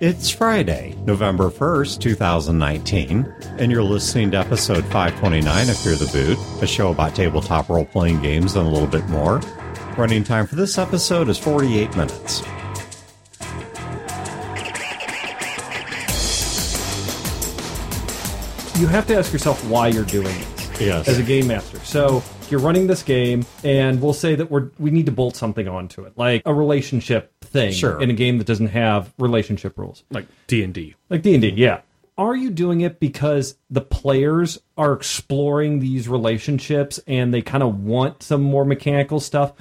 It's Friday, November 1st, 2019, and you're listening to episode 529 of Fear the Boot, a show about tabletop role playing games and a little bit more. Running time for this episode is 48 minutes. you have to ask yourself why you're doing this Yes. as a game master. So you're running this game, and we'll say that we're we need to bolt something onto it, like a relationship thing Sure. in a game that doesn't have relationship rules, like D and D. like D and D. Yeah. Are you doing it because the players are exploring these relationships and they kind of want some more mechanical stuff,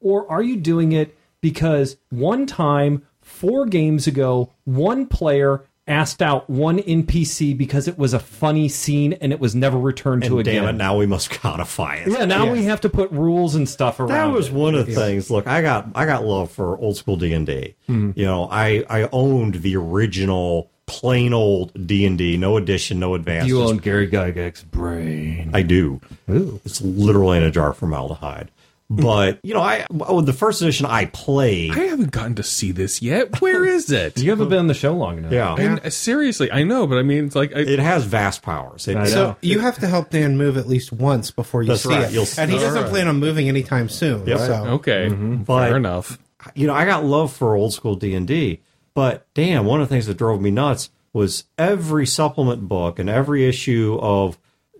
or are you doing it because one time four games ago, one player asked out one NPC because it was a funny scene and it was never returned to And again? damn it, now we must codify it. Yeah, now we have to put rules and stuff around. That was it. one of the things. Look, I got I got love for old school D and D. Mm-hmm. You know, I I owned the original plain old D and D, no addition, no advance. You own Gary Gygax's brain. I do. Ooh. It's literally in a jar of formaldehyde. But you know, I oh, the first edition I played. I haven't gotten to see this yet. Where is it? You haven't been on the show long enough. Yeah, And uh, seriously, I know, but I mean, it's like I, it has vast powers. It, I know. So you have to help Dan move at least once before you That's see right. it, You'll- and he doesn't Alright. plan on moving anytime soon. Yep. So okay, But- fair enough. you know, I got love for old school D and D, but damn, one of the things that drove me nuts was every supplement book and every issue of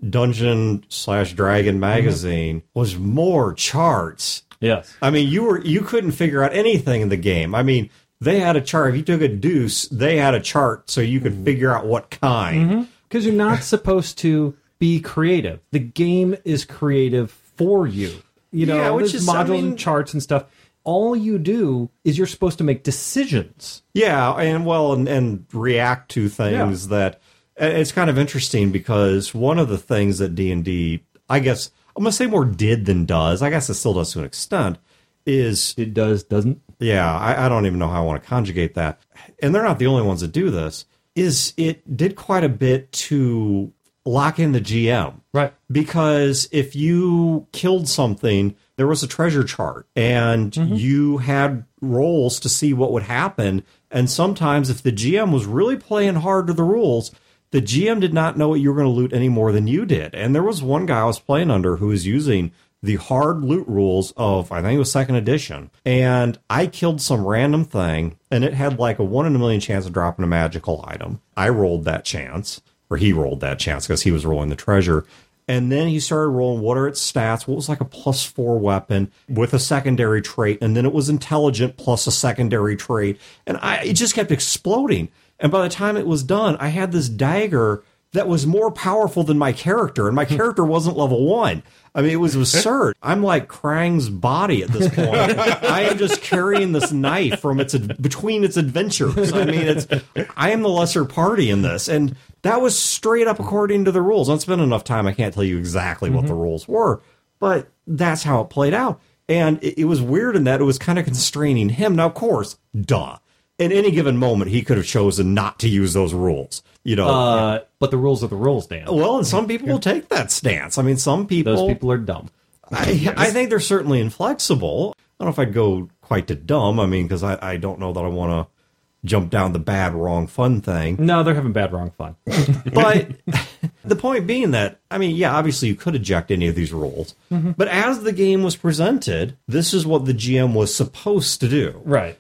Dungeon slash Dragon mm-hmm. magazine was more charts. Yes. I mean, you were you couldn't figure out anything in the game. I mean, they had a chart. If you took a deuce, they had a chart so you could figure out what kind. Mm-hmm. Because you're not supposed to be creative. The game is creative for you. You know, Yeah, which is- I modules mean- and charts and stuff. All you do is you're supposed to make decisions. Yeah, and well, and, and react to things that and it's kind of interesting because one of the things that D and D, I guess I'm gonna say more did than does. I guess it still does to an extent. Is It does, doesn't? yeah, I, I don't even know how I want to conjugate that. And they're not the only ones that do this. Is it did quite a bit to lock in the GM Right. because if you killed something, there was a treasure chart and Mm-hmm. you had rolls to see what would happen. And sometimes, if the GM was really playing hard to the rules, the GM did not know what you were going to loot any more than you did. And there was one guy I was playing under who was using the hard loot rules of, I think it was second edition. And I killed some random thing and it had like a one in a million chance of dropping a magical item. I rolled that chance or he rolled that chance because he was rolling the treasure. And then he started rolling what are its stats? What was like a plus four weapon with a secondary trait, and then it was intelligent plus a secondary trait, and I it just kept exploding. And by the time it was done, I had this dagger that was more powerful than my character, and my character wasn't level one. I mean, it was absurd. I'm like Krang's body at this point. I am just carrying this knife from its between its adventures. I mean, it's I am the lesser party in this, and that was straight up according to the rules. It's been enough time; I can't tell you exactly what the mm-hmm. rules were, but that's how it played out. And it, it was weird in that it was kind of constraining him. Now, of course, duh. In any given moment, he could have chosen not to use those rules. You know, Uh, but the rules are the rules, Dan. well, and some people will take that stance. I mean, some people. Those people are dumb. I, I think they're certainly inflexible. I don't know if I'd go quite to dumb. I mean, because I, I don't know that I want to jump down the bad, wrong, fun thing. No, they're having bad, wrong fun. But the point being that, I mean, yeah, obviously you could eject any of these rules. But as the game was presented, this is what the GM was supposed to do. right.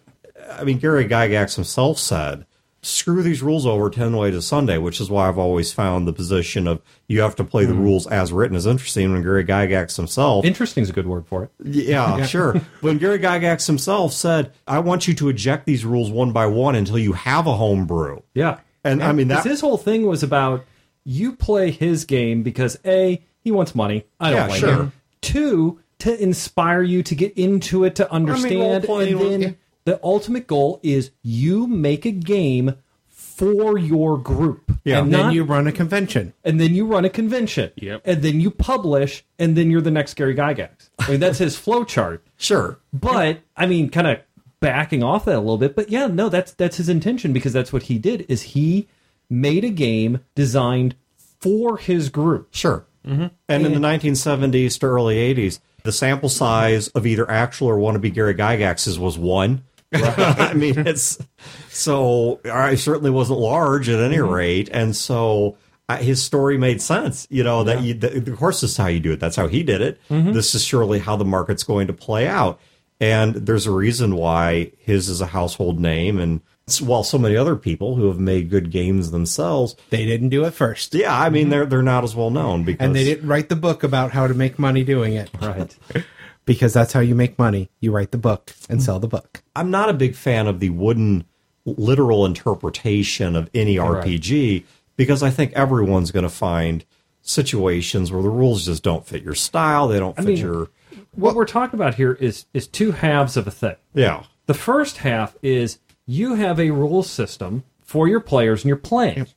I mean, Gary Gygax himself said, screw these rules over 10 way to Sunday, which is why I've always found the position of you have to play the mm-hmm. rules as written is interesting when Gary Gygax himself Interesting is a good word for it. Yeah, sure. When Gary Gygax himself said, "I want you to eject these rules one by one until you have a home brew." Yeah. And, I mean, that- his whole thing was about you play his game because A, he wants money. I don't Yeah, blame sure. him. Two, to inspire you to get into it, to understand. role-playing and then was- the ultimate goal is you make a game for your group. Yeah. And And then not- you run a convention. and then you run a convention. Yep. And then you publish, and then you're the next Gary Gygax. I mean, that's his flow chart. Sure. But I mean, kind of backing off that a little bit. But yeah, no, that's that's his intention because that's what he did. Is he made a game designed for his group? Sure. Mm-hmm. And in the 1970s to early 80s, the sample size of either actual or wannabe Gary Gygax's was one. I mean, it's so I certainly wasn't large at any rate, and so uh, his story made sense. You know that you, that, of course, this is how you do it. That's how he did it. This is surely how the market's going to play out, and there's a reason why his is a household name, and while so many other people who have made good games themselves, They didn't do it first. yeah, I mean they're they're not as well known because And they didn't write the book about how to make money doing it. Right. Because that's how you make money. You write the book and sell the book. I'm not a big fan of the wooden literal interpretation of any RPG because I think everyone's going to find situations where the rules just don't fit your style. They don't fit mean- your What we're talking about here is is two halves of a thing. yeah. The first half is you have a rule system for your players and you're playing.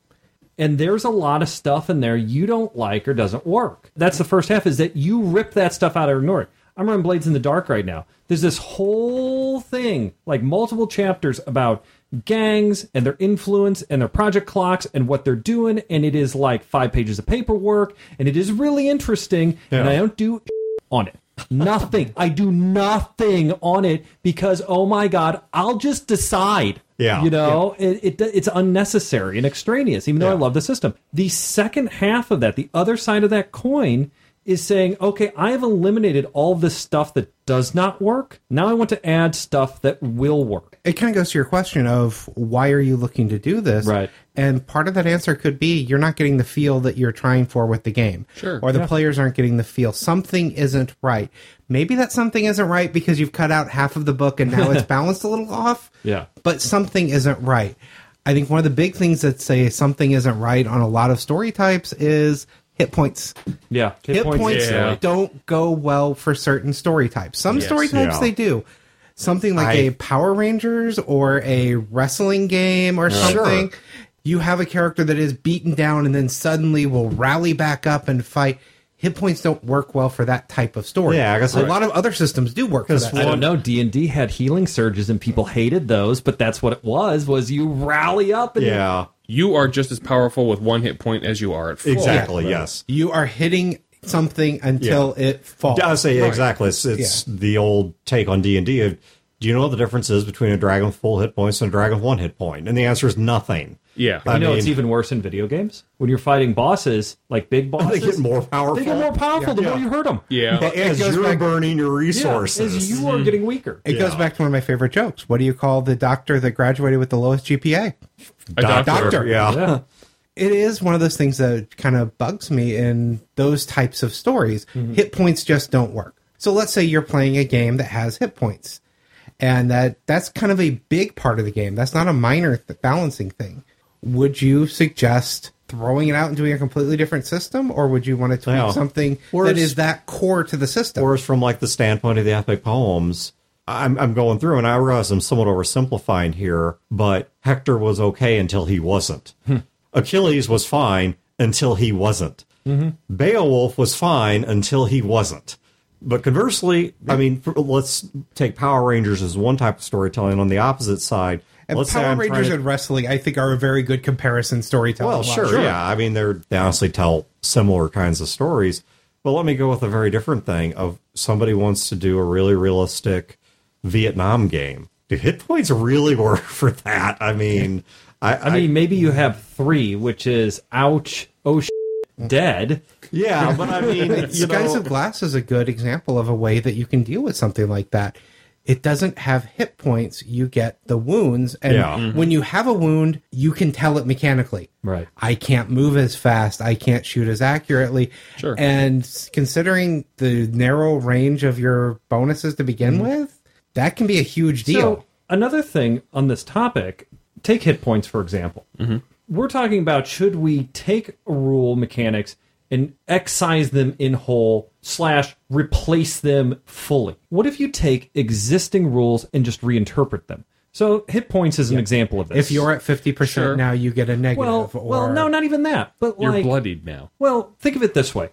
And there's a lot of stuff in there you don't like or doesn't work. That's the first half is that you rip that stuff out or ignore it. I'm running Blades in the Dark right now. There's this whole thing, like multiple chapters about gangs and their influence and their project clocks and what they're doing. And it is like five pages of paperwork and it is really interesting. And I don't do on it. Nothing. I do nothing on it because oh my god, I'll just decide. Yeah. You know, it, it it's unnecessary and extraneous. Even though I love the system, the second half of that, the other side of that coin, is saying, okay, I have eliminated all this stuff that does not work. Now I want to add stuff that will work. It kind of goes to your question of why are you looking to do this? Right. And part of that answer could be you're not getting the feel that you're trying for with the game. Sure. Or the players aren't getting the feel. Something isn't right. Maybe that something isn't right because you've cut out half of the book and now it's balanced a little off. Yeah. But something isn't right. I think one of the big things that say something isn't right on a lot of story types is hit points. Yeah, Hit, points, yeah. don't go well for certain story types. Some story types Yeah. they do. Something like I- a Power Rangers or a wrestling game or something. You have a character that is beaten down and then suddenly will rally back up and fight. Hit points don't work well for that type of story. Yeah, I guess a I- lot of other systems do work for 'Cause that. I don't know. D and D had healing surges, and people hated those. But that's what it was: was you rally up and Yeah. You are just as powerful with one hit point as you are at full. Exactly. Yes. You are hitting something until it falls. I say exactly. It's, it's the old take on D and D. Do you know what the difference is between a dragon with full hit points and a dragon with one hit point? And the answer is nothing. Yeah. I You know, mean- it's even worse in video games when you're fighting bosses, like big bosses. They get more powerful. They get more powerful the more you hurt them. Yeah. as goes you're back- burning your Yeah, resources. as you are getting weaker. It goes back to one of my favorite jokes. What do you call the doctor that graduated with the lowest GPA? A doctor. Doctor. Yeah. Yeah. it is one of those things that kind of bugs me in those types of stories. Mm-hmm. Hit points just don't work. So let's say you're playing a game that has hit points, and that that's kind of a big part of the game. That's not a minor th- balancing thing. Would you suggest throwing it out and doing a completely different system, or would you want to tweak Yeah. something that that core to the system? Whereas from like the standpoint of the epic poems, I'm, I'm going through and I realize I'm somewhat oversimplifying here, but Hector was okay until he wasn't. Hmm. Achilles was fine until he wasn't. Mm-hmm. Beowulf was fine until he wasn't. But conversely, I mean, let's take Power Rangers as one type of storytelling. On the opposite side, and let's Power Rangers to- and wrestling, I think, are a very good comparison storytelling. well, sure, yeah. I mean, they're, they honestly tell similar kinds of stories. But let me go with a very different thing. Of somebody wants to do a really realistic Vietnam game. Do hit points really work for that? I mean, I, I mean, maybe you have three, which is ouch, oh, sh- dead. yeah, but I mean, you Skies know, of Glass is a good example of a way that you can deal with something like that. It doesn't have hit points, you get the wounds. And Yeah. Mm-hmm. when you have a wound, you can tell it mechanically. Right. I can't move as fast, I can't shoot as accurately. Sure. And considering the narrow range of your bonuses to begin mm-hmm. with, that can be a huge deal. So another thing on this topic, take hit points for example. Mm-hmm. We're talking about should we take rule mechanics and excise them in whole slash replace them fully? What if you take existing rules and just reinterpret them? So hit points is an example of this. if you're at 50% Sure. now, you get a negative. well, or, well, no, not even that. But You're like, bloodied now. well, think of it this way: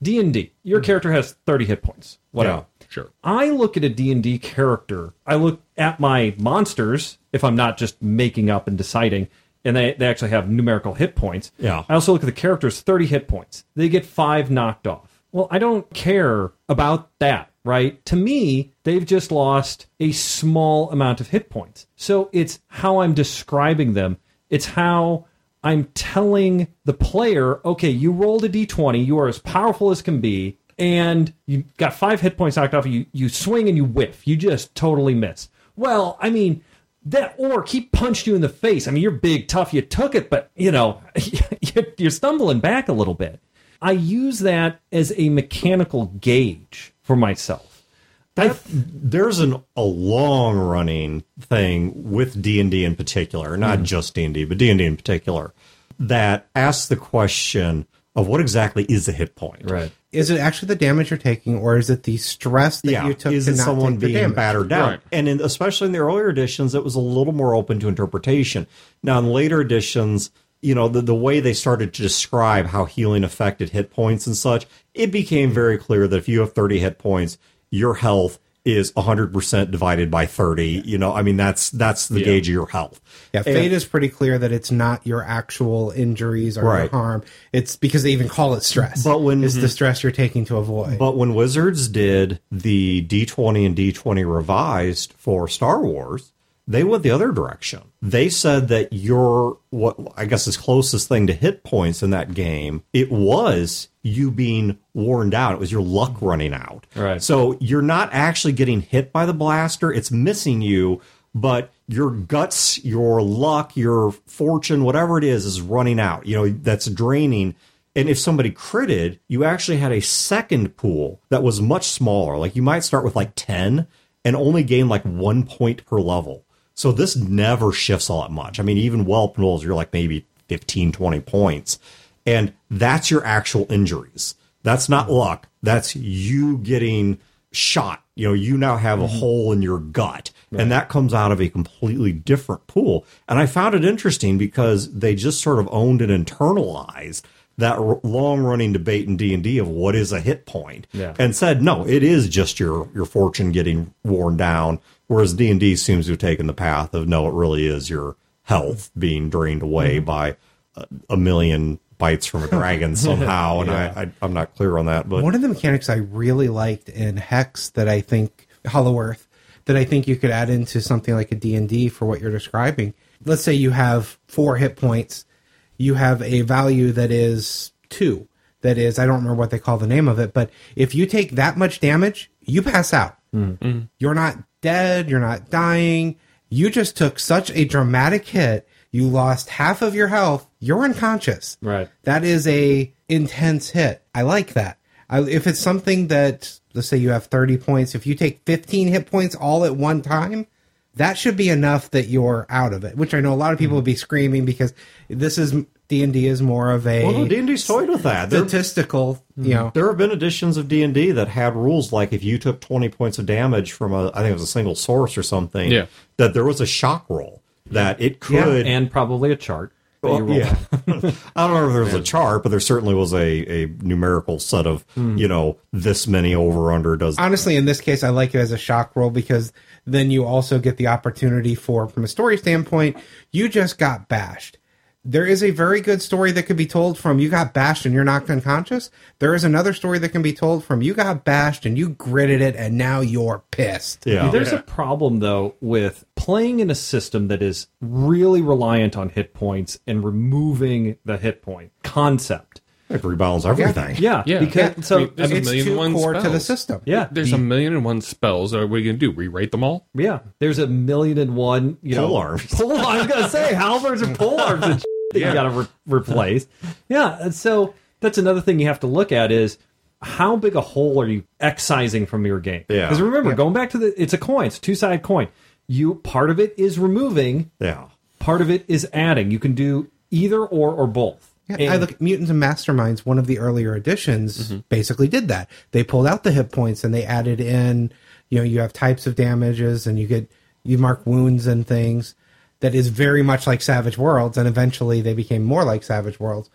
D and D. Your mm-hmm. character has thirty hit points. Whatever. Sure. I look at a D&D character. I look at my monsters if I'm not just making up and deciding and they, they actually have numerical hit points. Yeah. I also look at the characters 30 hit points. They get 5 knocked off. Well, I don't care about that. right? To me, they've just lost a small amount of hit points. So it's how I'm describing them. It's how I'm telling the player, okay, you rolled a d20, you are as powerful as can be, and you got five hit points knocked off you. You swing and you whiff. You just totally miss. Well, I mean, that or he punched you in the face. I mean, you're big, tough. You took it, but you know, you're stumbling back a little bit. I use that as a mechanical gauge for myself. I, there's an a long running thing with D and D in particular, not mm-hmm. just D and D, but D and D in particular, that asks the question of what exactly is a hit point. Right. Is it actually the damage you're taking, or is it the stress that Yeah, you took is to it not someone take the being damage? battered down? Right. And in, especially in the earlier editions, it was a little more open to interpretation. Now, in later editions, you know, the, the way they started to describe how healing affected hit points and such, it became very clear that if you have 30 hit points, your health is 100% divided by 30. You know, I mean, that's that's the gauge of your health. Yeah, Fate is pretty clear that it's not your actual injuries or Right. harm. It's because they even call it stress. But when- it's the stress you're taking to avoid. But when Wizards did the D20 and D20 revised for Star Wars, they went the other direction. They said that your what I guess is closest thing to hit points in that game, it was you being worn down. It was your luck running out. Right. So you're not actually getting hit by the blaster, it's missing you, but your guts, your luck, your fortune, whatever it is, is running out. You know, that's draining. And if somebody critted, you actually had a second pool that was much smaller. Like you might start with like 10 and only gain like one point per level. So this never shifts all that much. I mean, even whelp rolls, you're like maybe 15, 20 points. And that's your actual injuries. That's not mm-hmm. luck. That's you getting shot. You know, you now have a mm-hmm. hole in your gut. And that comes out of a completely different pool. And I found it interesting because they just sort of owned and internalized that r- long running debate in D&D of what is a hit point Yeah. and said no it is just your your fortune getting worn down whereas D&D seems to have taken the path of no it really is your health being drained away mm-hmm. by a, a million bites from a dragon somehow and I, I I'm not clear on that but One of the mechanics I really liked in Hex that I think Hollow Earth that I think you could add into something like a D&D for what you're describing. Let's say you have 4 hit points. You have a value that is 2. That is I don't remember what they call the name of it, but if you take that much damage, you pass out. Mm-hmm. You're not dead, you're not dying. You just took such a dramatic hit. You lost half of your health. You're unconscious. Right. That is a intense hit. I like that. I, if it's something that let's say you have 30 points, if you take 15 hit points all at one time, that should be enough that you're out of it. Which I know a lot of people hmm. would be screaming because this is D and D is more of a well no, D&D's toyed with that They're- statistical. You hmm. know, There have been editions of D and D that had rules like if you took twenty points of damage from a, I think it was a single source or something, Yeah. that there was a shock roll that it could. And probably a chart. Well, yeah, I don't know if there was a chart, but there certainly was a, a numerical set of hmm. you know this many over under does. honestly, in this case, I like it as a shock roll because then you also get the opportunity for, from a story standpoint, you just got bashed. There is a very good story that could be told from you got bashed and you're knocked unconscious. There is another story that can be told from you got bashed and you gritted it and now you're pissed. yeah, There's a problem though with playing in a system that is really reliant on hit points and removing the hit point concept. It rebalance everything. Yeah, Yeah. because Yeah, so I mean, there's a it's million too and one core to the system. yeah, There's a million and one spells. Are we going to do? Rewrite them all? yeah. There's a million and one you know Pole arms. Pole, I was gonna say halberds and pole arms and shit that you got to re- replace. Yeah, and so that's another thing you have to look at is how big a hole are you excising from your game? Yeah. because remember, going back to the, it's a coin, it's two sided coin. You part of it is removing, Yeah. part of it is adding. You can do either or or both. Yeah, And- I look at Mutants and Masterminds, one of the earlier editions mm-hmm. basically did that. They pulled out the hit points and they added in, you know, you have types of damages and you get, you mark wounds and things that is very much like Savage Worlds. And eventually they became more like Savage Worlds.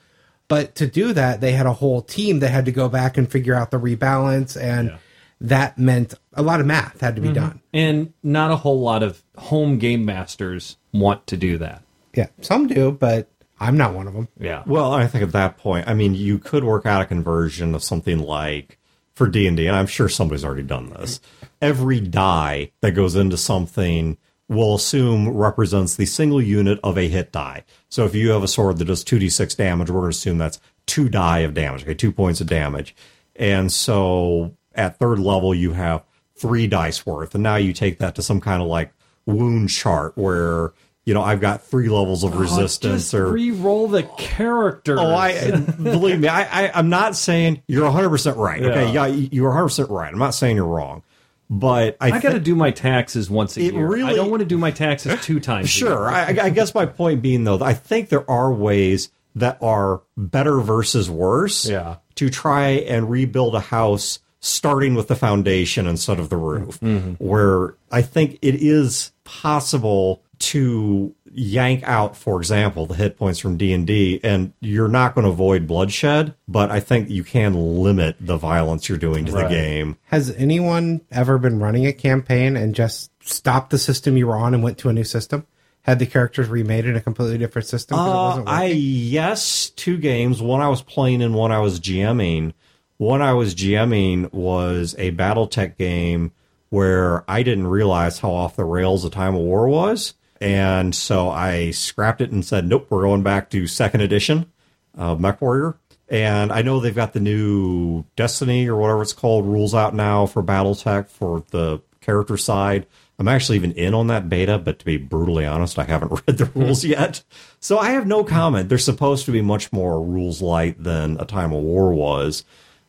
But to do that, they had a whole team that had to go back and figure out the rebalance. And that meant a lot of math had to be mm-hmm. done. and not a whole lot of home game masters want to do that. Yeah, some do, but I'm not one of them. Yeah. Well, I think at that point, I mean, you could work out a conversion of something like for D and D, and I'm sure somebody's already done this. Every die that goes into something will assume represents the single unit of a hit die. So if you have a sword that does 2d6 damage, we're going to assume that's two die of damage, okay, two points of damage. And so at third level, you have three dice worth. And now you take that to some kind of like wound chart where, you know, I've got three levels of oh, resistance Just or. re-roll the character. Oh, I believe me. I, I I'm not saying you're 100 percent right. Okay, Yeah. yeah, you're 100 percent right. I'm not saying you're wrong, but I, I got to do my taxes once a year. I don't want to do my taxes two times. a Sure. I, I guess my point being, though, I think there are ways that are better versus worse Yeah. to try and rebuild a house starting with the foundation instead of the roof, mm-hmm. where I think it is possible to yank out, for example, the hit points from D&D, and you're not going to avoid bloodshed, but I think you can limit the violence you're doing to the game. Has anyone ever been running a campaign and just stopped the system you were on and went to a new system? Had the characters remade in a completely different system? 'cause it Uh, wasn't I yes, two games. One I was playing and one I was GMing. One I was GMing was a BattleTech game where I didn't realize how off the rails the Time of War was, and so I scrapped it and said, "Nope, we're going back to second edition of Mech Warrior." And I know they've got the new Destiny or whatever it's called rules out now for BattleTech for the character side. I'm actually even in on that beta, but to be brutally honest, I haven't read the rules yet. So I have no comment. They're supposed to be much more rules light than A Time of War was.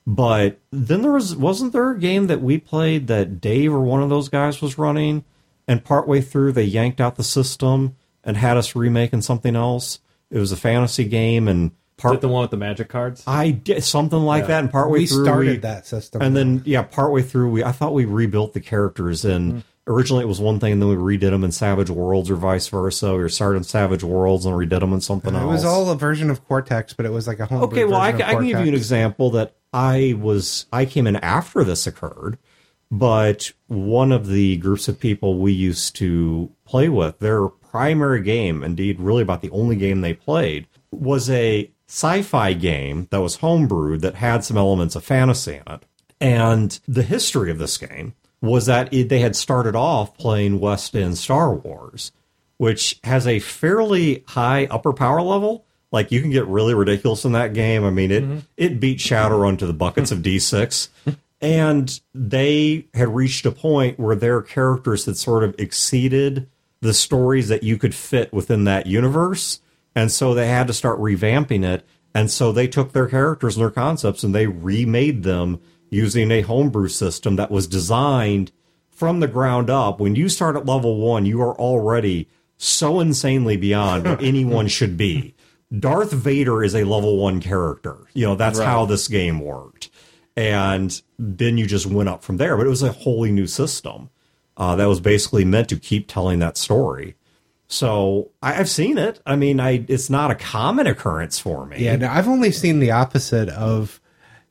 But then there was wasn't there a game that we played that Dave or one of those guys was running, and partway through they yanked out the system and had us remaking something else. It was a fantasy game, and Is part it the one with the magic cards? I did something like that, and partway we through started we, that system. and then yeah, partway through we I thought we rebuilt the characters and Mm-hmm. originally it was one thing, and then we redid them in Savage Worlds or vice versa. We were started in Savage Worlds and redid them in something it else. It was all a version of Cortex, but it was like a home. okay. Well, I, of I can give you an example that I was I came in after this occurred, but one of the groups of people we used to play with, their primary game, indeed, really about the only game they played, was a sci-fi game that was homebrewed that had some elements of fantasy in it. And the history of this game was that it, they had started off playing West End Star Wars, which has a fairly high upper power level. Like you can get really ridiculous in that game. I mean, it mm-hmm. it beat Shadowrun to the buckets of D6. And they had reached a point where their characters had sort of exceeded the stories that you could fit within that universe. And so they had to start revamping it. And so they took their characters and their concepts and they remade them using a homebrew system that was designed from the ground up. When you start at level one, you are already so insanely beyond what anyone should be. Darth Vader is a level one character. You know, that's how this game worked. And then you just went up from there. But it was a wholly new system uh, that was basically meant to keep telling that story. So I, I've seen it. I mean, I it's not a common occurrence for me. Yeah, no, I've only seen the opposite of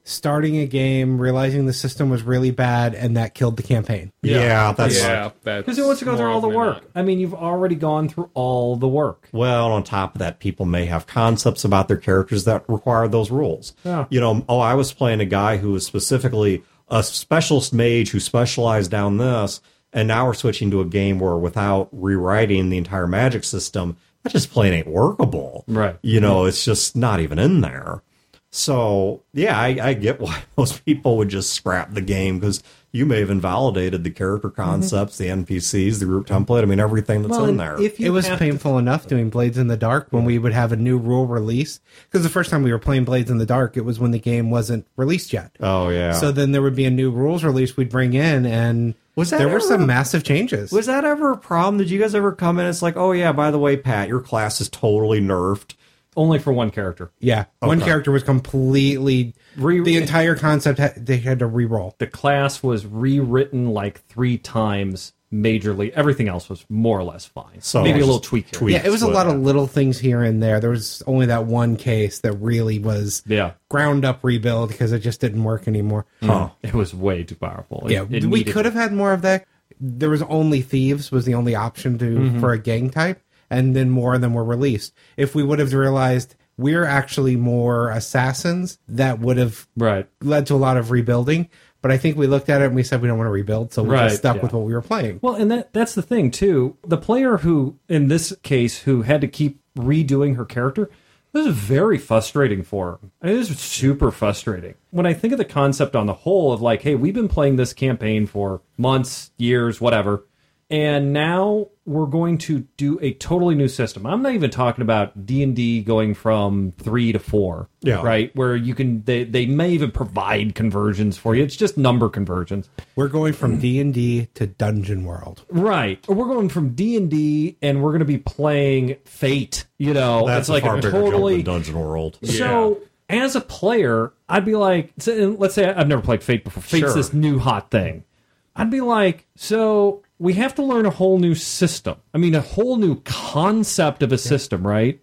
starting a game, realizing the system was really bad, and that killed the campaign. yeah, that's yeah, that's Because who wants to go through all the work? not. I mean, you've already gone through all the work. Well, on top of that, people may have concepts about their characters that require those rules. Yeah. You know, oh, I was playing a guy who was specifically a specialist mage who specialized down this, and now we're switching to a game where without rewriting the entire magic system, that just plain ain't workable. Right. You know, it's just not even in there. So yeah, I, I get why most people would just scrap the game because you may have invalidated the character mm-hmm. concepts, the NPCs, the group template. I mean, everything that's Well, in there. if you It was have to- painful enough doing Blades in the Dark when we would have a new rule release. Because the first time we were playing Blades in the Dark, it was when the game wasn't released yet. oh yeah. So then there would be a new rules release we'd bring in, and Was that there were ever- some massive changes. Was that ever a problem? Did you guys ever come in? It's like, oh yeah, by the way, Pat, your class is totally nerfed. Only for one character. yeah, one Okay. character was completely Re- the entire concept. Had, they had to re-roll. The class was rewritten like three times majorly. Everything else was more or less fine. So Maybe a little tweak here. tweak. Yeah, it was a lot of little things here and there. There was only that one case that really was Yeah. ground up rebuild because it just didn't work anymore. Huh. It was way too powerful. It- Yeah, it we needed- could have had more of that. There was only thieves was the only option to Mm-hmm. for a gang type, and then more of them were released. If we would have realized, we're actually more assassins that would have Right. led to a lot of rebuilding. But I think we looked at it and we said we don't want to rebuild, so we Right, just stuck yeah. with what we were playing. Well, and that that's the thing too. The player who, in this case, who had to keep redoing her character, this is very frustrating for her. It is super frustrating. When I think of the concept on the whole of like, hey, we've been playing this campaign for months, years, whatever, and now we're going to do a totally new system. I'm not even talking about D and D going from three to four, Yeah. right? Where you can they they may even provide conversions for you. It's just number conversions. We're going from D and D to Dungeon World. Right. We're going from D and D, and we're going to be playing Fate. You know, That's it's like a far a totally. jump than Dungeon World. So as a player, I'd be like, let's say I've never played Fate before. Fate's Sure. this new hot thing. I'd be like, so we have to learn a whole new system. I mean, a whole new concept of a system, right?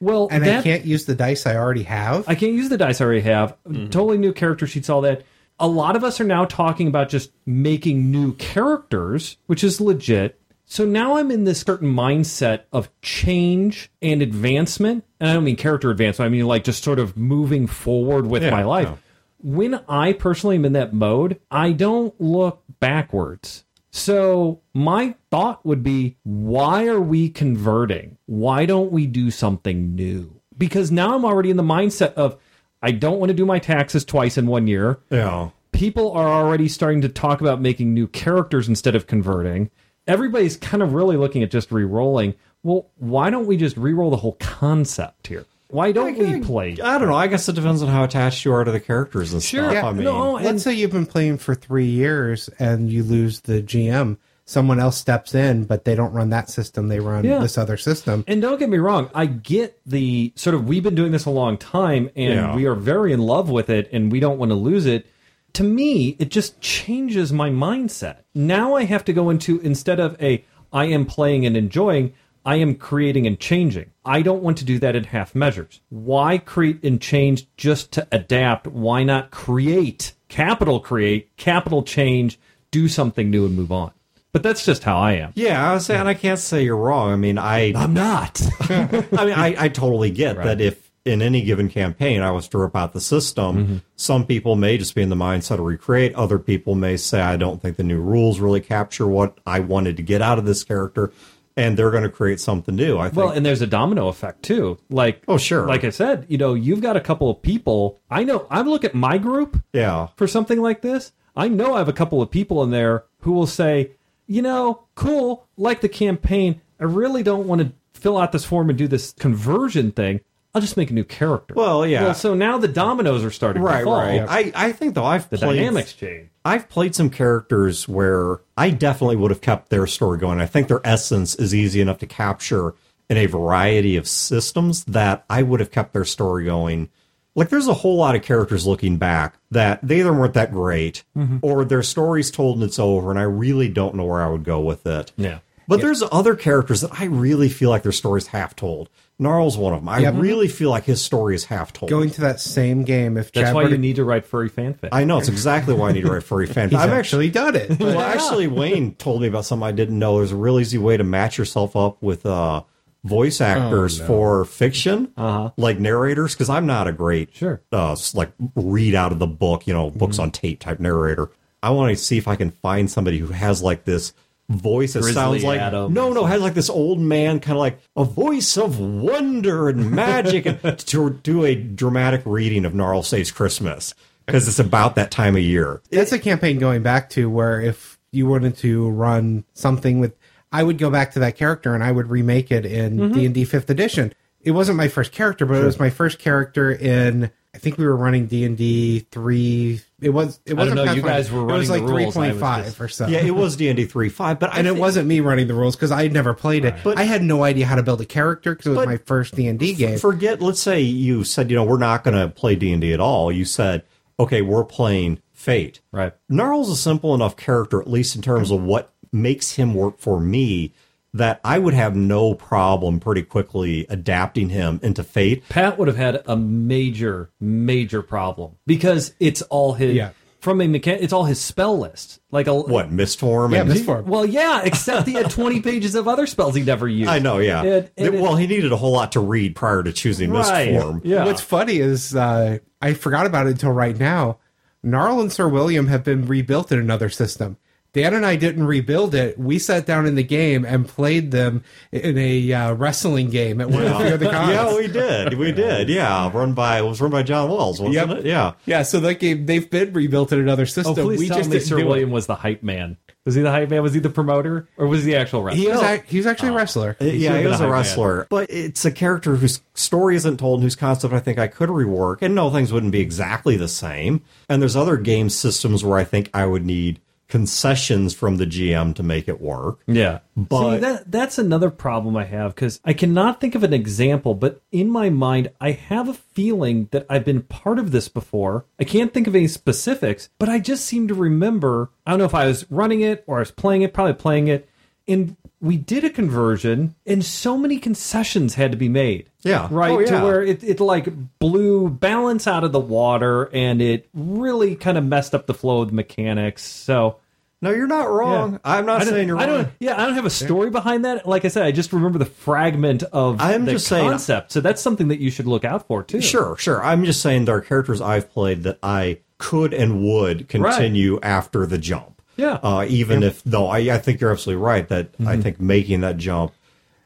Well, And I can't use the dice I already have. I can't use the dice I already have. Mm-hmm. Totally new character sheets, all that. A lot of us are now talking about just making new characters, which is legit. So now I'm in this certain mindset of change and advancement. And I don't mean character advancement, I mean like just sort of moving forward with Yeah, my life. yeah. When I personally am in that mode, I don't look backwards. So my thought would be why are we converting? Why don't we do something new? Because now I'm already in the mindset of I don't want to do my taxes twice in one year. Yeah. People are already starting to talk about making new characters instead of converting. Everybody's kind of really looking at just re-rolling. Well, why don't we just re-roll the whole concept here? Why don't we play? I don't know. I guess it depends on how attached you are to the characters and Sure. stuff. Yeah, I mean, no, and- Let's say you've been playing for three years and you lose the GM. Someone else steps in, but they don't run that system. They run Yeah. this other system. And don't get me wrong, I get the sort of we've been doing this a long time and Yeah. we are very in love with it and we don't want to lose it. To me, it just changes my mindset. Now I have to go into instead of a I am playing and enjoying, I am creating and changing. I don't want to do that in half measures. Why create and change just to adapt? Why not create, capital create, capital change, do something new and move on? But that's just how I am. yeah, I was saying I can't say you're wrong. I mean, I I'm not. I mean, I, I totally get that if in any given campaign I was to rip out the system, Mm-hmm. some people may just be in the mindset to recreate. Other people may say, I don't think the new rules really capture what I wanted to get out of this character, and they're going to create something new. I think. Well, and there's a domino effect too. Like, Oh, sure. Like I said, you know, you've got a couple of people. I know. I look at my group yeah. for something like this. I know I have a couple of people in there who will say, you know, cool, like the campaign. I really don't want to fill out this form and do this conversion thing. I'll just make a new character. Well, yeah. Well, so now the dominoes are starting to Right, fall. right. I, I think though I've The played dynamics change. I've played some characters where I definitely would have kept their story going. I think their essence is easy enough to capture in a variety of systems that I would have kept their story going. Like there's a whole lot of characters looking back that they either weren't that great mm-hmm. or their story's told and it's over and I really don't know where I would go with it. Yeah. But there's other characters that I really feel like their stories half told. Gnarl's one of them. I Yep. really feel like his story is half told. Going to that same game, if That's Chad why were you need to write furry fanfic. I know it's exactly why I need to write furry fanfic. I'm actually done it. well, actually, Wayne told me about something I didn't know. There's a real easy way to match yourself up with uh, voice actors for fiction, uh-huh. like narrators, because I'm not a great, Sure. uh, like read out of the book, you know, books on tape type narrator. I want to see if I can find somebody who has like this voice that Grizzly sounds like Adams no, or no, has like this old man kind of like a voice of wonder and magic, and to do a dramatic reading of Gnarl Saves Christmas because it's about that time of year. That's a campaign going back to where if you wanted to run something with, I would go back to that character and I would remake it in Mm-hmm. D and D Fifth Edition. It wasn't my first character, but it was my first character in. I think we were running D and D three. It was. It don't wasn't. know, you guys were It was like running the rules, I was point five just- or so. Yeah, it was D and D three five, but I and it wasn't me running the rules because I had never played it. But- I had no idea how to build a character because it was my first D and D game. Forget. Let's say you said, you know, we're not going to play D and D at all. You said, okay, we're playing Fate. Right. Gnarl's a simple enough character, at least in terms of what makes him work for me, that I would have no problem pretty quickly adapting him into Fate. Pat would have had a major, major problem because it's all his. Yeah. from a mechanic. It's all his spell list. Like a What mistform? Yeah, and- Mistform. Well, yeah, except he had 20 pages of other spells he never used. I know, yeah. It- it- well, he needed a whole lot to read prior to choosing Right. mistform. Yeah. What's funny is uh, I forgot about it until right now. Gnarl and Sir William have been rebuilt in another system. Dan and I didn't rebuild it. We sat down in the game and played them in a uh, wrestling game at one of the other cons. Yeah, we did. We did. Yeah, run by it was run by John Wells, wasn't Yep. it? Yeah. Yeah, so that game they've been rebuilt in another Oh, system. please we tell just me didn't Sir do it. William was the hype man. Was he the hype man? Was he the promoter? Or was he the actual wrestler? He was, ac- he was actually a wrestler. Uh, yeah, he was a a hype man. wrestler, but it's a character whose story isn't told, and whose concept I think I could rework. And no, things wouldn't be exactly the same. And there's other game systems where I think I would need concessions from the GM to make it work. Yeah. But- See, that that's another problem I have because I cannot think of an example, but in my mind, I have a feeling that I've been part of this before. I can't think of any specifics, but I just seem to remember. I don't know if I was running it or I was playing it, probably playing it. And we did a conversion, and so many concessions had to be made. Yeah. Right. Oh, yeah. To where it, it like blew balance out of the water and it really kind of messed up the flow of the mechanics. So No, you're not wrong. yeah. I'm not I saying you're I wrong. don't, yeah, I don't have a story behind that. Like I said, I just remember the fragment of I'm the just saying- concept. so that's something that you should look out for too. Sure, sure. I'm just saying there are characters I've played that I could and would continue after the jump. Yeah. Uh, even if, though, I, I think you're absolutely right that I think making that jump,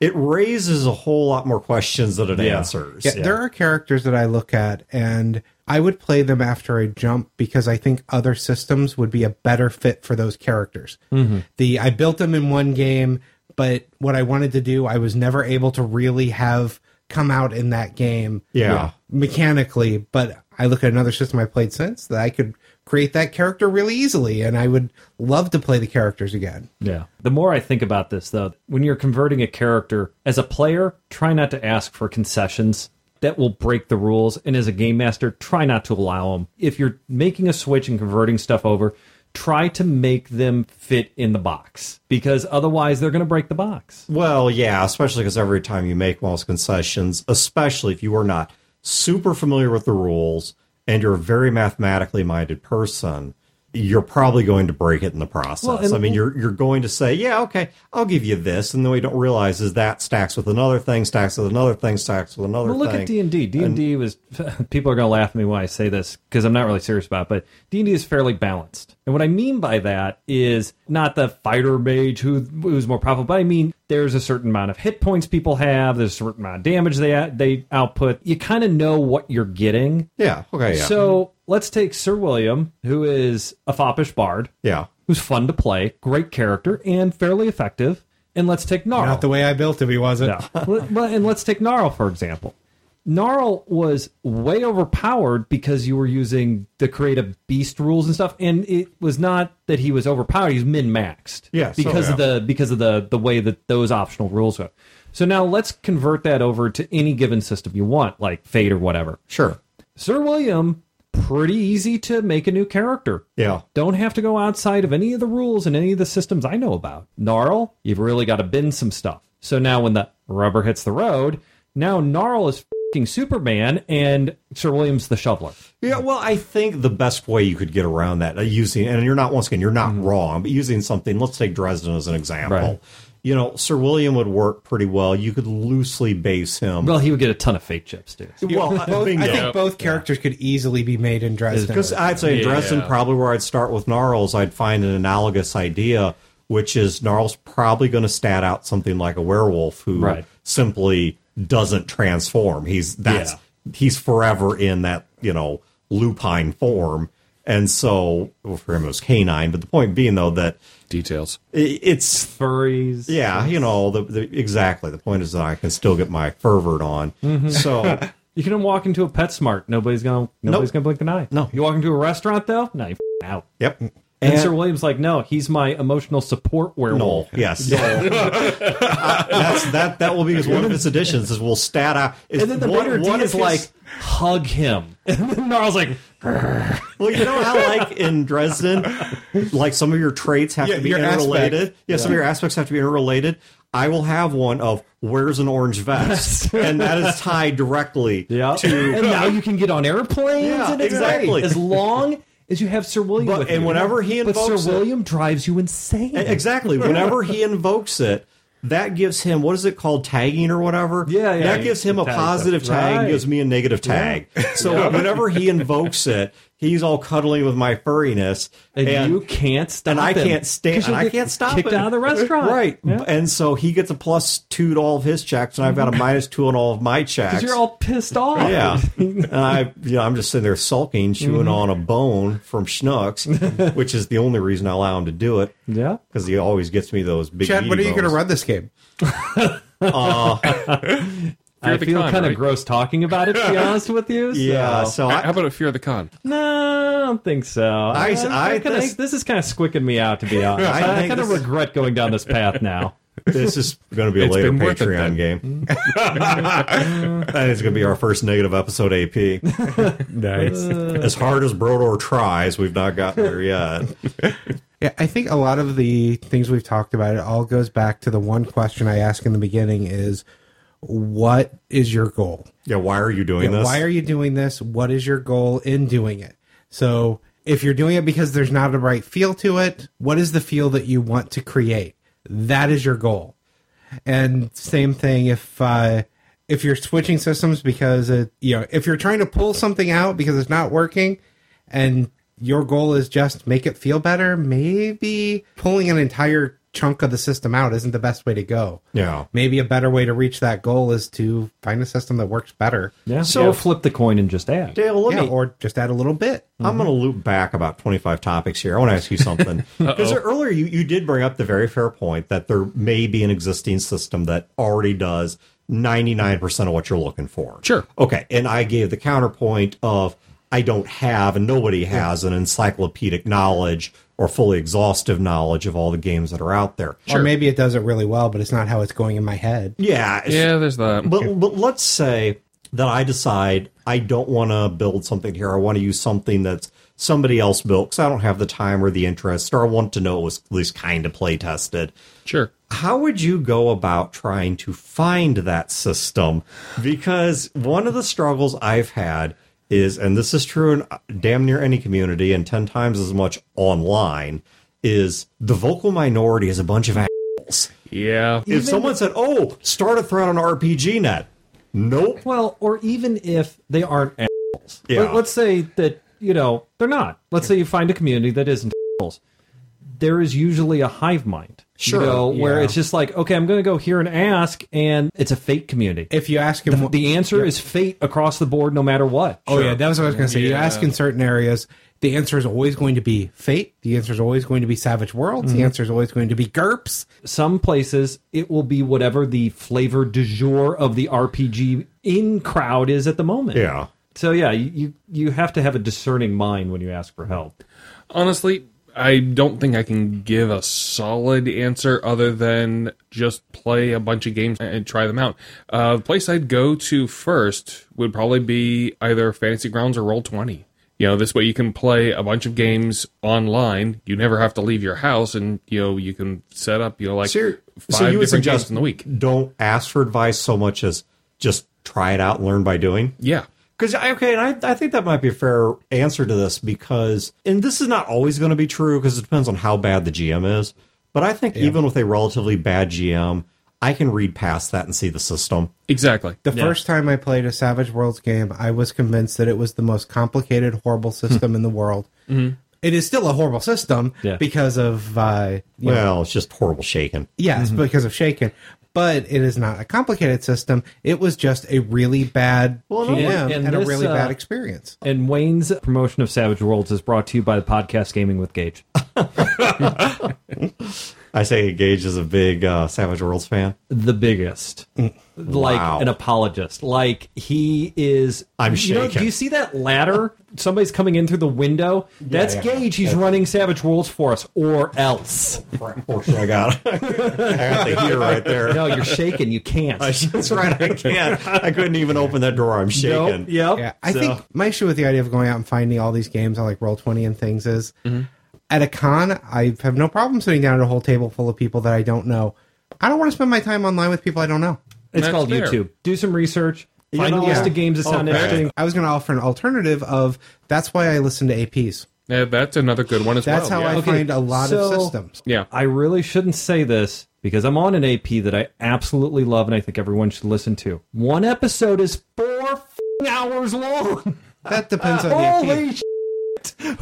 it raises a whole lot more questions than it Yeah. answers. Yeah, there are characters that I look at and I would play them after I jump because I think other systems would be a better fit for those characters. Mm-hmm. The I built them in one game, but what I wanted to do, I was never able to really have come out in that game. Yeah. mechanically. But I look at another system I played since that I could create that character really easily, and I would love to play the characters again. Yeah. The more I think about this, though, when you're converting a character as a player, try not to ask for concessions. That will break the rules. And as a game master, try not to allow them. If you're making a switch and converting stuff over, try to make them fit in the box because otherwise they're going to break the box. Well, yeah, especially because every time you make those concessions, especially if you are not super familiar with the rules and you're a very mathematically minded person, you're probably going to break it in the process. Well, and- I mean, you're you're going to say, "Yeah, okay, I'll give you this," and then we don't realize is that stacks with another thing, stacks with another thing, stacks with another Well, look thing. at D and D. D and D was people are going to laugh at me when I say this because I'm not really serious about. it, But D and D is fairly balanced, and what I mean by that is not the fighter mage who who's more powerful, but I mean there's a certain amount of hit points people have. There's a certain amount of damage they they output. You kind of know what you're getting. yeah, okay, yeah, So let's take Sir William, who is a foppish bard, yeah. who's fun to play, great character, and fairly effective. And let's take Gnarl. Not the way I built him, he wasn't. No. And let's take Gnarl, for example. Gnarl was way overpowered because you were using the creative beast rules and stuff, and it was not that he was overpowered; he was min maxed. Yeah, so, because of the because of the the way that those optional rules go. So now let's convert that over to any given system you want, like Fate or whatever. Sure. Sir William, pretty easy to make a new character. Yeah. Don't have to go outside of any of the rules and any of the systems I know about. Gnarl, you've really got to bend some stuff. So now when the rubber hits the road, now Gnarl is fing Superman and Sir William's the shoveler. Yeah, well, I think the best way you could get around that uh, using, and you're not once again, you're not wrong, but using something. Let's take Dresden as an example. Right. You know, Sir William would work pretty well. You could loosely base him. Well, he would get a ton of Fate chips too. well, Both. I think both characters could easily be made in Dresden. Because I'd say Yeah. Dresden probably where I'd start with Gnarls, I'd find an analogous idea, which is Gnarls probably going to stat out something like a werewolf who Right. simply doesn't transform. He's that's Yeah. he's forever in that you know lupine form, and so well, for him it was canine. But the point being though that Details. it's Furries. yeah, you know the, the exactly the point is that I can still get my fervor on. Mm-hmm. So You can walk into a PetSmart. Nobody's gonna nobody's gonna blink an eye. No. You walk into a restaurant though, no, you f- out. yep. And, Sir William's like, no, he's my emotional support werewolf. No, yes. Uh, that's that. That will be his one of his additions. Is we'll stat out. Is And then the one, later one is his- like, hug him. And then Gnarl's like, well, you know how like in Dresden, like some of your traits have Yeah, to be your interrelated. aspect. Yeah, some of your aspects have to be interrelated. I will have one of wears an orange vest, and that is tied directly yeah. to and now you can get on airplanes. Yeah, and it's exactly. As long as is you have Sir William. But- with and you. whenever he invokes but invokes Sir it- William drives you insane. Exactly. Whenever he invokes it, that gives him what is it called tagging or whatever. Yeah, yeah. That gives him a positive stuff. tag, Right. gives me a negative tag. So whenever he invokes it, he's all cuddling with my furriness, and, you can't stop and I him. can't stand, and I can't stop kicked it. out of the restaurant. right? Yeah. And so he gets a plus two to all of his checks, and I've got a minus two on all of my checks. You're all pissed off. Yeah, and I, you know, I'm just sitting there sulking, chewing Mm-hmm. on a bone from Schnooks, which is the only reason I allow him to do it yeah. because he always gets me those big. Chad, when are you going to run this game? I the feel con, kind of gross talking about it, to be honest with you. So. Yeah, so How about a fear of the con? No, I don't think so. I- I kinda, think- this is kind of squicking me out, to be honest. I I, think kind of this- regret going down this path now. this is going to be a It's later been it Patreon game. and it's going to be our first negative episode AP. Nice. As hard as Brodor tries, we've not gotten there yet. Yeah, I think a lot of the things we've talked about, it all goes back to the one question I asked in the beginning is, what is your goal? Yeah, why are you doing Yeah, this? Why are you doing this? What is your goal in doing it? So if you're doing it because there's not a right feel to it, what is the feel that you want to create? That is your goal. And same thing if uh, if you're switching systems because it, you know if you're trying to pull something out because it's not working, and your goal is just make it feel better, maybe pulling an entire chunk of the system out isn't the best way to go. Yeah. Maybe a better way to reach that goal is to find a system that works better. Yeah. So- So flip the coin and just add. Dale, let yeah, me. or just add a little bit. I'm going to mm-hmm. loop back about 25 topics here. I want to ask you something. Because earlier you, you did bring up the very fair point that there may be an existing system that already does 99% of what you're looking for. Sure. Okay. And I gave the counterpoint of I don't have, and nobody has, an encyclopedic knowledge or fully exhaustive knowledge of all the games that are out there. Or maybe it does it really well, but it's not how it's going in my head. Yeah. Yeah, there's that. But, but let's say that I decide I don't want to build something here. I want to use something that's somebody else built because I don't have the time or the interest, or I want to know it was at least kind of play tested. Sure. How would you go about trying to find that system? Because one of the struggles I've had is, and this is true in uh, damn near any community and 10 times as much online, is the vocal minority is a bunch of assholes. Yeah. If someone said, oh, start a thread on RPG net, nope. Well, or even if they aren't assholes. Yeah. Let, us say that, you know, they're not. Let's say you find a community that isn't assholes. There is usually a hive mind. Sure, You know, where yeah. it's just like, okay, I'm going to go here and ask, and it's a fate community. If you ask him, the answer is fate across the board, no matter what. oh yeah, that was what I was going to say. You ask in certain areas, the answer is always going to be fate. The answer is always going to be Savage Worlds. The mm-hmm. answer is always going to be GURPS. some places it will be whatever the flavor du jour of the RPG in crowd is at the moment. Yeah. So yeah, you you, you have to have a discerning mind when you ask for help. Honestly, I don't think I can give a solid answer other than just play a bunch of games and try them out. Uh, the place I'd go to first would probably be either Fantasy Grounds or Roll20. You know, this way you can play a bunch of games online. You never have to leave your house, and you know you can set up you know like So, five so you would different games in the week. don't ask for advice so much as just try it out and learn by doing? Yeah, Because okay, and I, I think that might be a fair answer to this because, and this is not always going to be true because it depends on how bad the GM is. But I think even with a relatively bad GM, I can read past that and see the system. exactly. The first time I played a Savage Worlds game, I was convinced that it was the most complicated, horrible hmm. system in the world. Mm-hmm. It is still a horrible system Yeah. because of uh, you know, Well, it's just horrible shaking. Yes, mm-hmm. because of Shaken. But it is not a complicated system. It was just a really bad Well, GM and and, a this, really uh, bad experience. And Wayne's promotion of Savage Worlds is brought to you by the podcast Gaming with Gage. I say Gage is a big uh, Savage Worlds fan. The biggest. Like Wow. an apologist. Like he is I'm you know, shaking. do you see that ladder? Somebody's coming in through the window. That's yeah. Gage. He's running Savage Worlds for us, or else. Fortunately, I got I got the hear right there. No, you're shaking. You can't. That's right. I can't. I couldn't even open that door. I'm shaking. Nope. Yep. Yeah, I So- think my issue with the idea of going out and finding all these games on like Roll Twenty and things is at a con, I have no problem sitting down at a whole table full of people that I don't know. I don't want to spend my time online with people I don't know. It's That's called fair. YouTube. Do some research. Find know- a list Yeah. of games that oh, sound Okay. interesting. I was going to offer an alternative of that's why I listen to APs. Yeah, that's another good one as That's well. how yeah. I find a lot so- of systems. yeah. I really shouldn't say this because I'm on an AP that I absolutely love and I think everyone should listen to. One episode is four f***ing hours long. That depends on the AP. Holy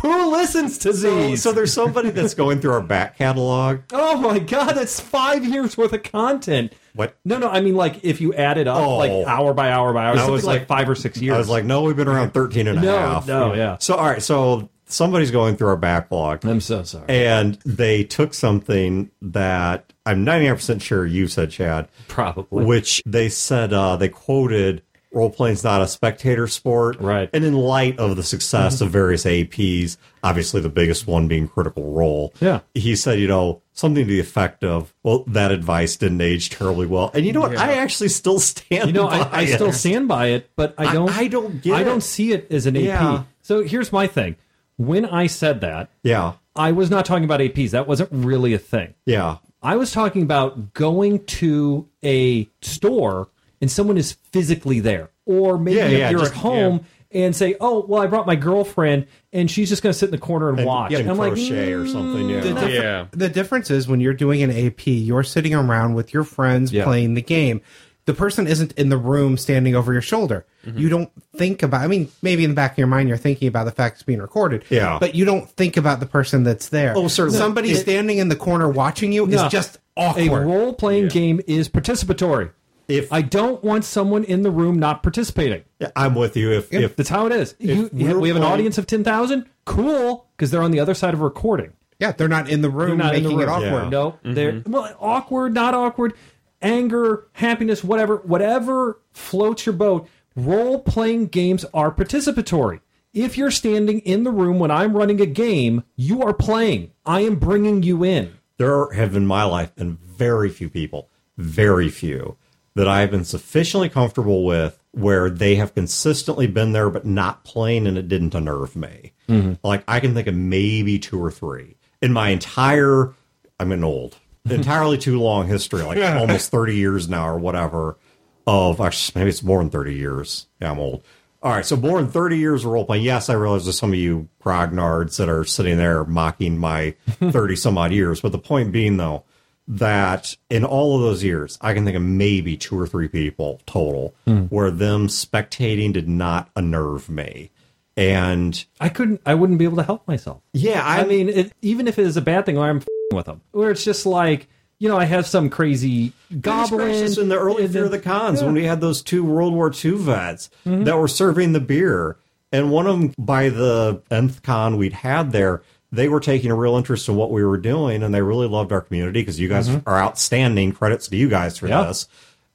Who listens to So, these? so there's somebody that's going through our back catalog. oh my god, that's five years worth of content. What? No, no, I mean like if you add it up, Oh. like hour by hour by hour, I something was like, like- five or six years. I was like, no, we've been around 13 and a No, half. no, yeah. So, all right. So somebody's going through our backlog. I'm so sorry. and they took something that I'm 99% sure you said, Chad, Probably. which they said uh, they quoted role playing's not a spectator sport. Right. And in light of the success of mm-hmm. various APs, obviously the biggest one being Critical Role, Yeah. he said, you know, something to the effect of, well, that advice didn't age terribly well. And you know what? Yeah. I actually still stand You know, I, I still stand by it, but I I- don't. I don't get I it. don't see it as an AP. Yeah. So here's my thing. When I said that, Yeah. I was not talking about APs. That wasn't really a thing. Yeah. I was talking about going to a store and someone is physically there, or maybe Yeah, if yeah, you're just- at home. And say, oh well, I brought my girlfriend, and she's just going to sit in the corner and, And watch. get And I'm like, crochet or something. Yeah. The, differ- Yeah. the difference is when you're doing an AP, you're sitting around with your friends Yeah. playing the game. The person isn't in the room standing over your shoulder. Mm-hmm. You don't think about. I mean, maybe in the back of your mind you're thinking about the fact it's being recorded. Yeah. but you don't think about the person that's there. Oh, certainly. Somebody It- standing in the corner watching you No. is just awkward. a role playing game is participatory. If I don't want someone in the room not participating. I'm with you, if, if That's how it is. You, we were we have an playing- audience of 10,000? Cool, because they're on the other side of a recording. yeah, they're not in the room They're not in making the it room. awkward. Yeah. No, they're mm-hmm. well, awkward, not awkward, anger, happiness, whatever, whatever floats your boat. Role playing games are participatory. If you're standing in the room when I'm running a game, you are playing. I am bringing you in. there have in my life been very few people, very few, that I have been sufficiently comfortable with where they have consistently been there but not playing and it didn't unnerve me. Mm-hmm. Like I can think of maybe two or three in my entire I'm getting old. Entirely too long history, like almost 30 years now or whatever, of actually maybe it's more than 30 years. Yeah, I'm old. All right, so more than 30 years of role playing. Yes, I realize there's some of you grognards that are sitting there mocking my 30 some odd years. But the point being, though, that in all of those years, I can think of maybe two or three people total hmm. where them spectating did not unnerve me. And I couldn't, I wouldn't be able to help myself. yeah, I I, mean, it, even if it is a bad thing, I'm f***ing with them. Where it's just like, you know, I have some crazy goblin Goblin in the early Fear of the Cons Yeah. when we had those two World War II vets mm-hmm. that were serving the beer, and one of them by the nth con we'd had there, they were taking a real interest in what we were doing, and they really loved our community because you guys are outstanding. Credits to you guys for Yeah. this.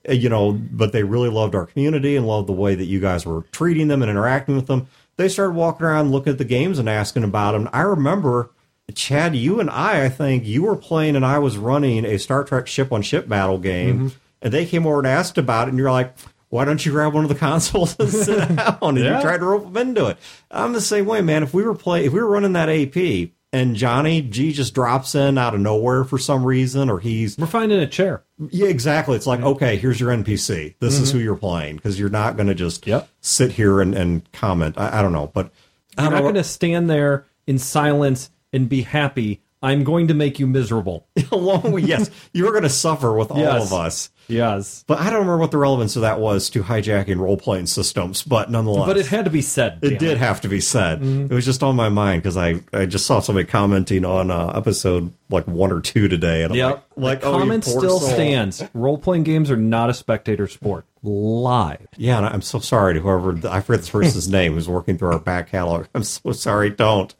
Uh, You know, but they really loved our community and loved the way that you guys were treating them and interacting with them. They started walking around, looking at the games, and asking about them. I remember Chad, you and I, I think you were playing and I was running a Star Trek ship on ship battle game, and they came over and asked about it, and you're like, why don't you grab one of the consoles and sit down? And Yeah. you tried to rope them into it. I'm the same way, man. If we were play, if we were running that AP and Johnny G just drops in out of nowhere for some reason, or he's We're finding a chair. yeah, exactly. It's like, okay, here's your NPC. This is who mm-hmm. you're playing because you're not going to just Yep. sit here and, and comment. I, I don't know, but I You're don't not going to stand there in silence and be happy. I'm going to make you miserable. along with yes, you're going to suffer with all Yes. of us. Yes. But I don't remember what the relevance of that was to hijacking role playing systems. But nonetheless, But it had to be said. it did have to be said. It was just on my mind because I, I just saw somebody commenting on uh, episode like one or two today, and I'm Yep. like, like the oh, comment still soul. stands. Role playing games are not a spectator sport. Live. Yeah, and I'm so sorry to whoever I forget this person's name who's working through our back catalog. I'm so sorry. Don't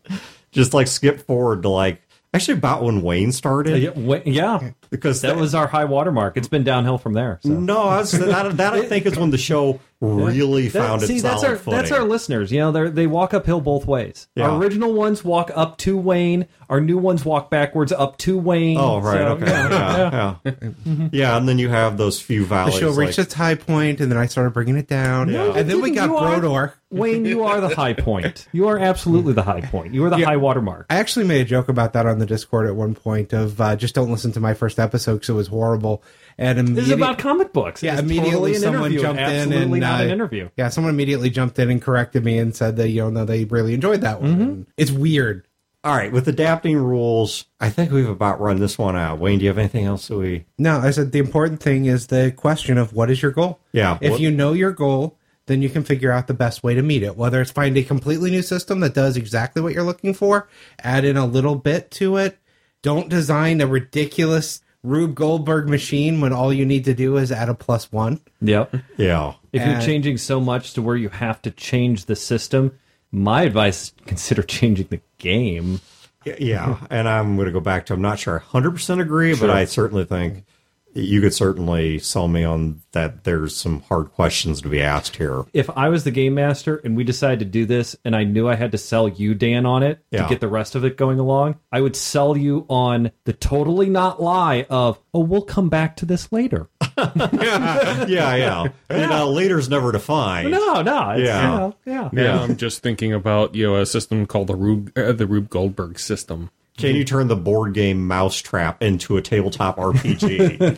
just like skip forward to like actually about when Wayne started Yeah, yeah. Because that was our high watermark. It's been downhill from there. So. no, I was, that, that I think is when the show really That- found see, its that's our footing. that's our listeners. You know, they they walk uphill both ways. Yeah. Our original ones walk up to Wayne. Our new ones walk backwards up to Wayne. Oh right, So, okay, yeah, yeah, yeah. Yeah, and then you have those few valleys. The valleys. show reached like- its high point, and then I started bringing it down. Yeah. And then we got You are- Brodor. Wayne, you are the high point. You are absolutely the high point. You are the Yeah. high watermark. I actually made a joke about that on the Discord at one point of uh, just don't listen to my first first episode because it was horrible. And This is about comic books. yeah, It's immediately totally someone interview, jumped in and not an uh, interview. Yeah, someone immediately jumped in and corrected me and said that you know no, they really enjoyed that one. Mm-hmm. It's weird. All right, with adapting rules, I think we've about run this one out. Wayne, do you have anything else that we? No, I said the important thing is the question of what is your goal. Yeah, if what- you know your goal, then you can figure out the best way to meet it. Whether it's find a completely new system that does exactly what you're looking for, add in a little bit to it. Don't design a ridiculous Rube Goldberg machine when all you need to do is add a plus one. Yep. Yeah, If you're changing so much to where you have to change the system, my advice is consider changing the game. yeah, and I'm going to go back to. I'm not sure I 100 percent agree, but I certainly think you could certainly sell me on that. There's some hard questions to be asked here. If I was the game master and we decided to do this and I knew I had to sell you, Dan, on it Yeah. to get the rest of it going along, I would sell you on the totally not lie of, oh, we'll come back to this later. yeah, yeah. yeah. You know, later's never defined. No, no. It's, Yeah. You know, yeah. Now I'm just thinking about you know a system called the Rube uh, the Rube Goldberg system. Can you turn the board game Mousetrap into a tabletop RPG?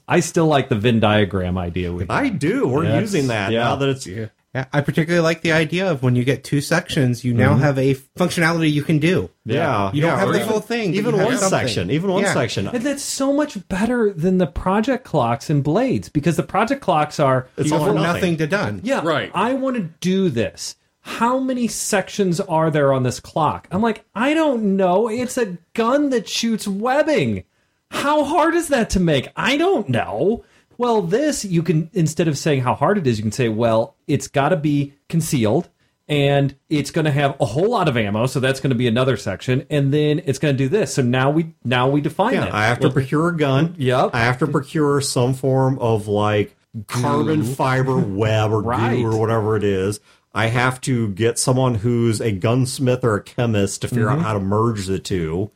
I still like the Venn diagram idea. We I do. We're Yes. using that Yeah. now that it's. Yeah. Yeah, I particularly like the idea of when you get two sections, you now mm-hmm. have a functionality you can do. Yeah, You don't yeah, have the even- full thing, Even one something. section. Even one Yeah. section. And that's so much better than the project clocks and blades because the project clocks are It's You all from nothing. nothing to done. yeah, Right. I want to do this. How many sections are there on this clock? I'm like, I don't know. It's a gun that shoots webbing. How hard is that to make? I don't know. Well, this you can instead of saying how hard it is, you can say, well, it's got to be concealed and it's going to have a whole lot of ammo, so that's going to be another section, and then it's going to do this. So now we now we define Yeah, it. I have to procure a gun. Yep. I have to procure some form of like carbon fiber web or Right. goo or whatever it is. I have to get someone who's a gunsmith or a chemist to figure out mm-hmm. how to merge the two.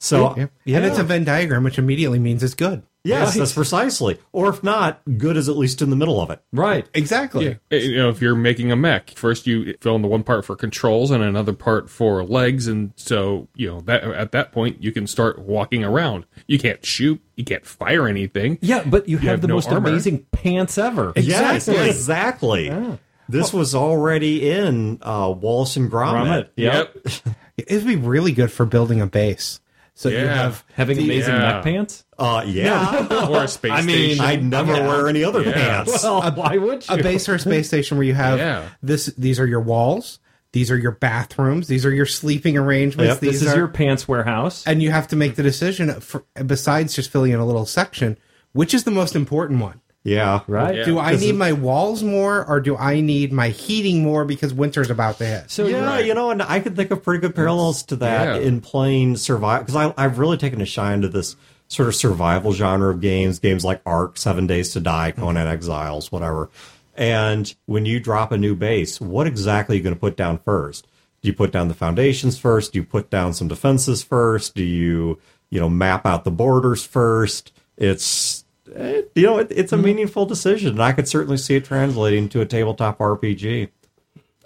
So Yeah. And it's a Venn diagram, which immediately means it's good. yes, Right. that's precisely. Or if not, good is at least in the middle of it. right. Exactly. Yeah. Eh, you know, if you're making a mech, first you fill in the one part for controls and another part for legs, and so you know that at that point you can start walking around. You can't shoot, you can't fire anything. Yeah, but you have, have the no most armor. amazing pants ever. Yes, exactly. This was already in uh, Wallace and Gromit. Gromit. Yep. It would be really good for building a base. So you have Having amazing Yeah. neck pants? Uh, yeah. or a space I mean, station. I'd never wear any other Yeah. pants. Well, why would you? a base or a space station where you have Yeah. this. These are your walls. These are your bathrooms. These are your sleeping arrangements. Yep. these this is are, your pants warehouse. and you have to make the decision for, besides just filling in a little section, which is the most important one. Yeah. right? Yeah. Do I need my walls more, or do I need my heating more because winter's about to hit? So Yeah, Right. you know, and I could think of pretty good parallels to that Yeah. in playing survival because I've really taken a shine to this sort of survival genre of games, games like Ark, Seven Days to Die, Conan Exiles, whatever. And when you drop a new base, what exactly are you going to put down first? Do you put down the foundations first? Do you put down some defenses first? Do you, you know, map out the borders first? It's, eh, you know, it, it's a meaningful decision, and I could certainly see it translating to a tabletop RPG.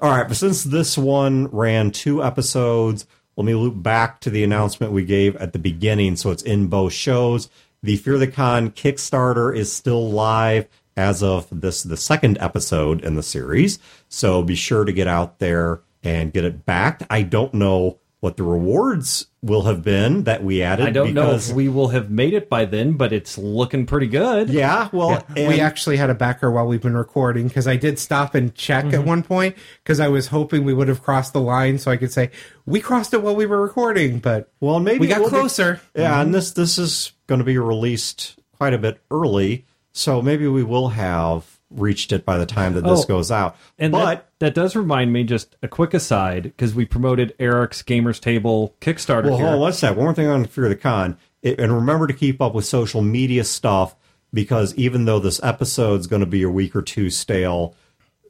All right, but since this one ran two episodes, let me loop back to the announcement we gave at the beginning so it's in both shows. The Fear the Con Kickstarter is still live as of this the second episode in the series. So be sure to get out there and get it backed. I don't know what the rewards will have been that we added I don't know because if we will have made it by then, but it's looking pretty good. yeah, well, and- we actually had a backer while we've been recording because I did stop and check Mm-hmm. at one point because I was hoping we would have crossed the line so I could say we crossed it while we were recording, but Well, maybe we got we'll be- closer. yeah, and this this is going to be released quite a bit early, so maybe we will have reached it by the time that this Oh, goes out. And but that, that does remind me, just a quick aside, because we promoted Eric's Gamers Table Kickstarter well, here. hold on one sec. One more thing on Fear the Con, it, and remember to keep up with social media stuff because even though this episode's going to be a week or two stale,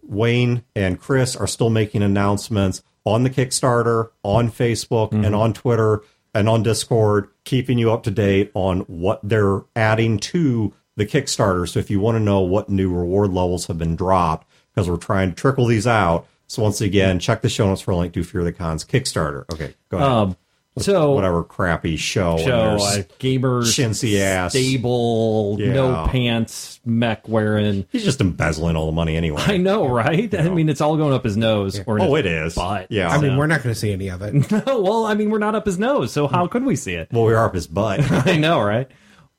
Wayne and Chris are still making announcements on the Kickstarter, on Facebook, and mm-hmm. on Twitter and on Discord, keeping you up to date on what they're adding to the Kickstarter. So if you want to know what new reward levels have been dropped, because we're trying to trickle these out. So once again, check the show notes for a link to Fear the Con's Kickstarter. Okay, go ahead. Um, So whatever crappy show. and show uh, gamers chintzy ass. stable no pants mech wearing He's just embezzling all the money anyway. i know right i mean it's all going up his nose or Oh, it is. butt. Yeah. I mean, we're not going to see any of it. no well i mean we're not up his nose so how could we see it well, we are up his butt. I know, right?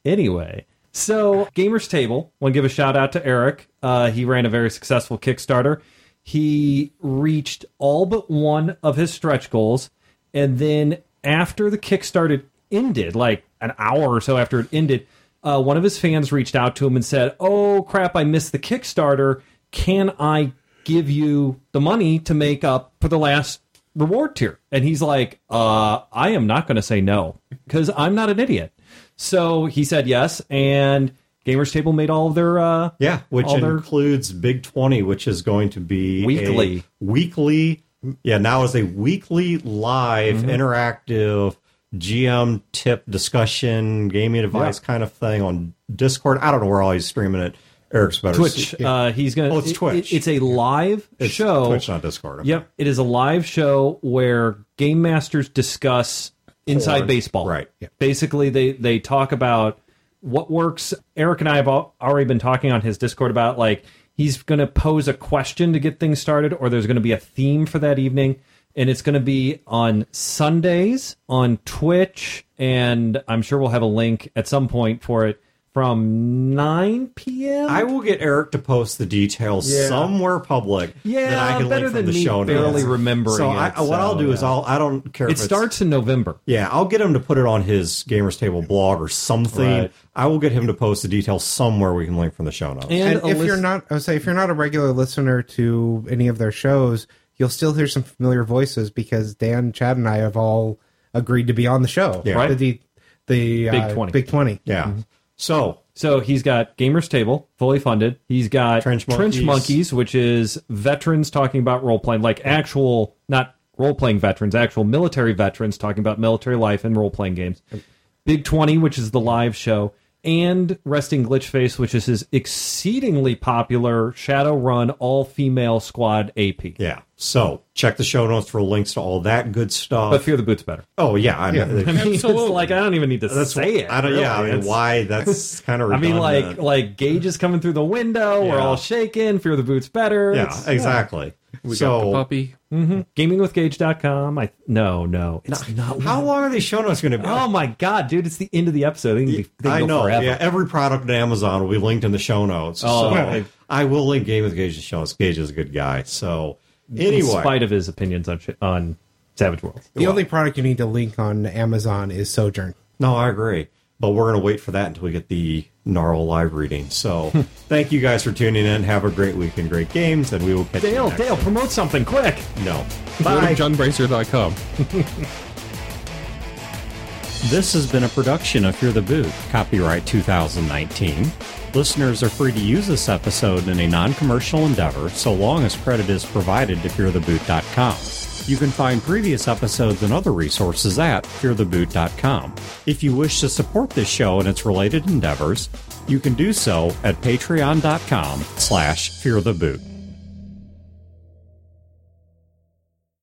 Anyway, so Gamers Table, want to give a shout out to Eric. Uh, he ran a very successful Kickstarter. He reached all but one of his stretch goals, and then after the Kickstarter ended, like an hour or so after it ended, uh, one of his fans reached out to him and said, "Oh crap, I missed the Kickstarter. Can I give you the money to make up for the last reward tier?" And he's like, "Uh, I am not going to say no because I'm not an idiot." So he said yes, and Gamers Table made all of their uh, Yeah, which all their includes Big 20, which is going to be Weekly. weekly. Yeah, now is a weekly live Mm-hmm. interactive GM tip discussion, gaming advice kind of thing on Discord. I don't know where all he's streaming it. Eric's better. Twitch. Uh, he's gonna. Oh, it's Twitch. it- it's a live It's show. Twitch, not Discord. Yep, it is a live show where game masters discuss inside Porn. baseball. Right. Basically, they they talk about what works. Eric and I have al- already been talking on his Discord about like he's going to pose a question to get things started, or there's going to be a theme for that evening, and it's going to be on Sundays on Twitch, and I'm sure we'll have a link at some point for it from 9 p.m. I will get Eric to post the details Yeah. somewhere public. Yeah, that I can better link than the me show barely notes. remembering So, it, I, what I'll so, do is. I'll I don't care. it if starts in November. Yeah, I'll get him to put it on his Gamers Table blog or something. Right. I will get him to post the details somewhere we can link from the show notes. And, and if a you're not, I would say, if you're not a regular listener to any of their shows, you'll still hear some familiar voices because Dan, Chad, and I have all agreed to be on the show. Yeah. Right. The the Big uh, 20. Big Twenty. yeah. So So he's got Gamers Table, fully funded. He's got Trench Monkeys. Monkeys, which is veterans talking about role playing, like actual, not role playing veterans, actual military veterans talking about military life and role playing games. Big 20, which is the live show. And Resting Glitchface, which is his exceedingly popular Shadowrun all female squad AP. yeah. So check the show notes for links to all that good stuff. But Fear the Boot's better. oh yeah, I know. I mean, it's like I don't even need to That's say it. I don't. Yeah, I mean, It's- why? That's kind of. I mean, like like Gage is coming through the window. We're all shaking. Fear the Boot's better. yeah, It's- exactly. We so got the puppy. Mm-hmm. gamingwithgage.com. I no, no, it's not. how long are these show notes going to be? Oh my god, dude! It's the end of the episode. They can, be, they I know. forever. Yeah, every product on Amazon will be linked in the show notes. Oh, so okay. I will link Game with Gage in show notes. Gage is a good guy. So in spite of his opinions on on Savage Worlds. The only product you need to link on Amazon is Sojourn. No, I agree. But we're going to wait for that until we get the Gnarl live reading. So thank you guys for tuning in. Have a great week and great games, and we will catch you Dale, next Dale, promote something quick. No. Go to Bye. jonbrazer.com. This has been a production of Fear the Boot, copyright 2019. Listeners are free to use this episode in a non commercial endeavor so long as credit is provided to feartheboot.com. You can find previous episodes and other resources at feartheboot.com. If you wish to support this show and its related endeavors, you can do so at patreon.com slash feartheboot.